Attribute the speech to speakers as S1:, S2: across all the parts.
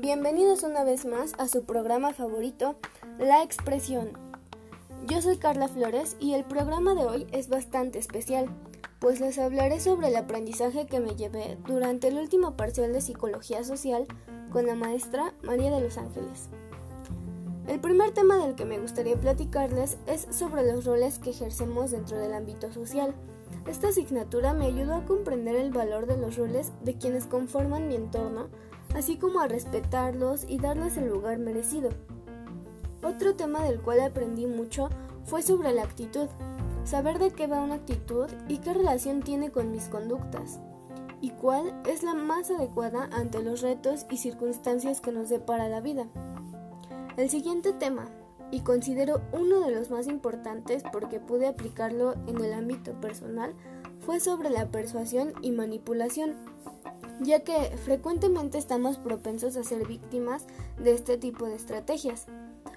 S1: Bienvenidos una vez más a su programa favorito, La Expresión. Yo soy Carla Flores y el programa de hoy es bastante especial, pues les hablaré sobre el aprendizaje que me llevé durante el último parcial de Psicología Social con la maestra María de los Ángeles. El primer tema del que me gustaría platicarles es sobre los roles que ejercemos dentro del ámbito social. Esta asignatura me ayudó a comprender el valor de los roles de quienes conforman mi entorno, así como a respetarlos y darles el lugar merecido. Otro tema del cual aprendí mucho fue sobre la actitud, saber de qué va una actitud y qué relación tiene con mis conductas, y cuál es la más adecuada ante los retos y circunstancias que nos depara la vida. El siguiente tema, y considero uno de los más importantes porque pude aplicarlo en el ámbito personal, fue sobre la persuasión y manipulación ya que frecuentemente estamos propensos a ser víctimas de este tipo de estrategias.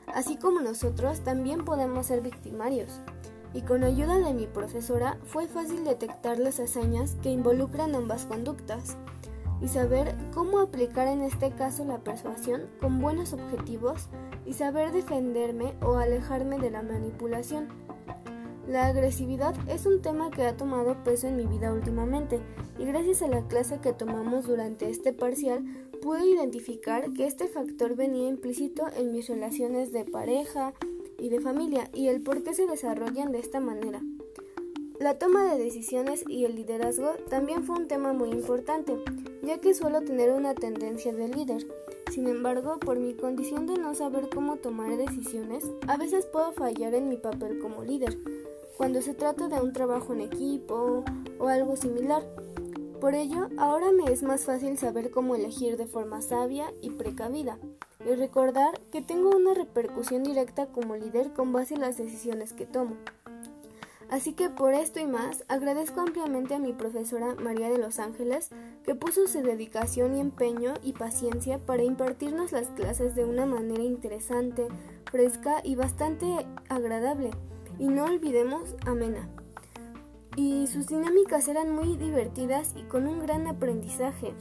S1: Así como nosotros también podemos ser victimarios. Y con ayuda de mi profesora fue fácil detectar las hazañas que involucran ambas conductas y saber cómo aplicar en este caso la persuasión con buenos objetivos y saber defenderme o alejarme de la manipulación. La agresividad es un tema que ha tomado peso en mi vida últimamente y gracias a la clase que tomamos durante este parcial pude identificar que este factor venía implícito en mis relaciones de pareja y de familia y el por qué se desarrollan de esta manera. La toma de decisiones y el liderazgo también fue un tema muy importante, ya que suelo tener una tendencia de líder. Sin embargo, por mi condición de no saber cómo tomar decisiones, a veces puedo fallar en mi papel como líder cuando se trata de un trabajo en equipo o algo similar. Por ello, ahora me es más fácil saber cómo elegir de forma sabia y precavida, y recordar que tengo una repercusión directa como líder con base en las decisiones que tomo. Así que por esto y más, agradezco ampliamente a mi profesora María de los Ángeles, que puso su dedicación y empeño y paciencia para impartirnos las clases de una manera interesante, fresca y bastante agradable y no olvidemos amena. Y sus dinámicas eran muy divertidas y con un gran aprendizaje.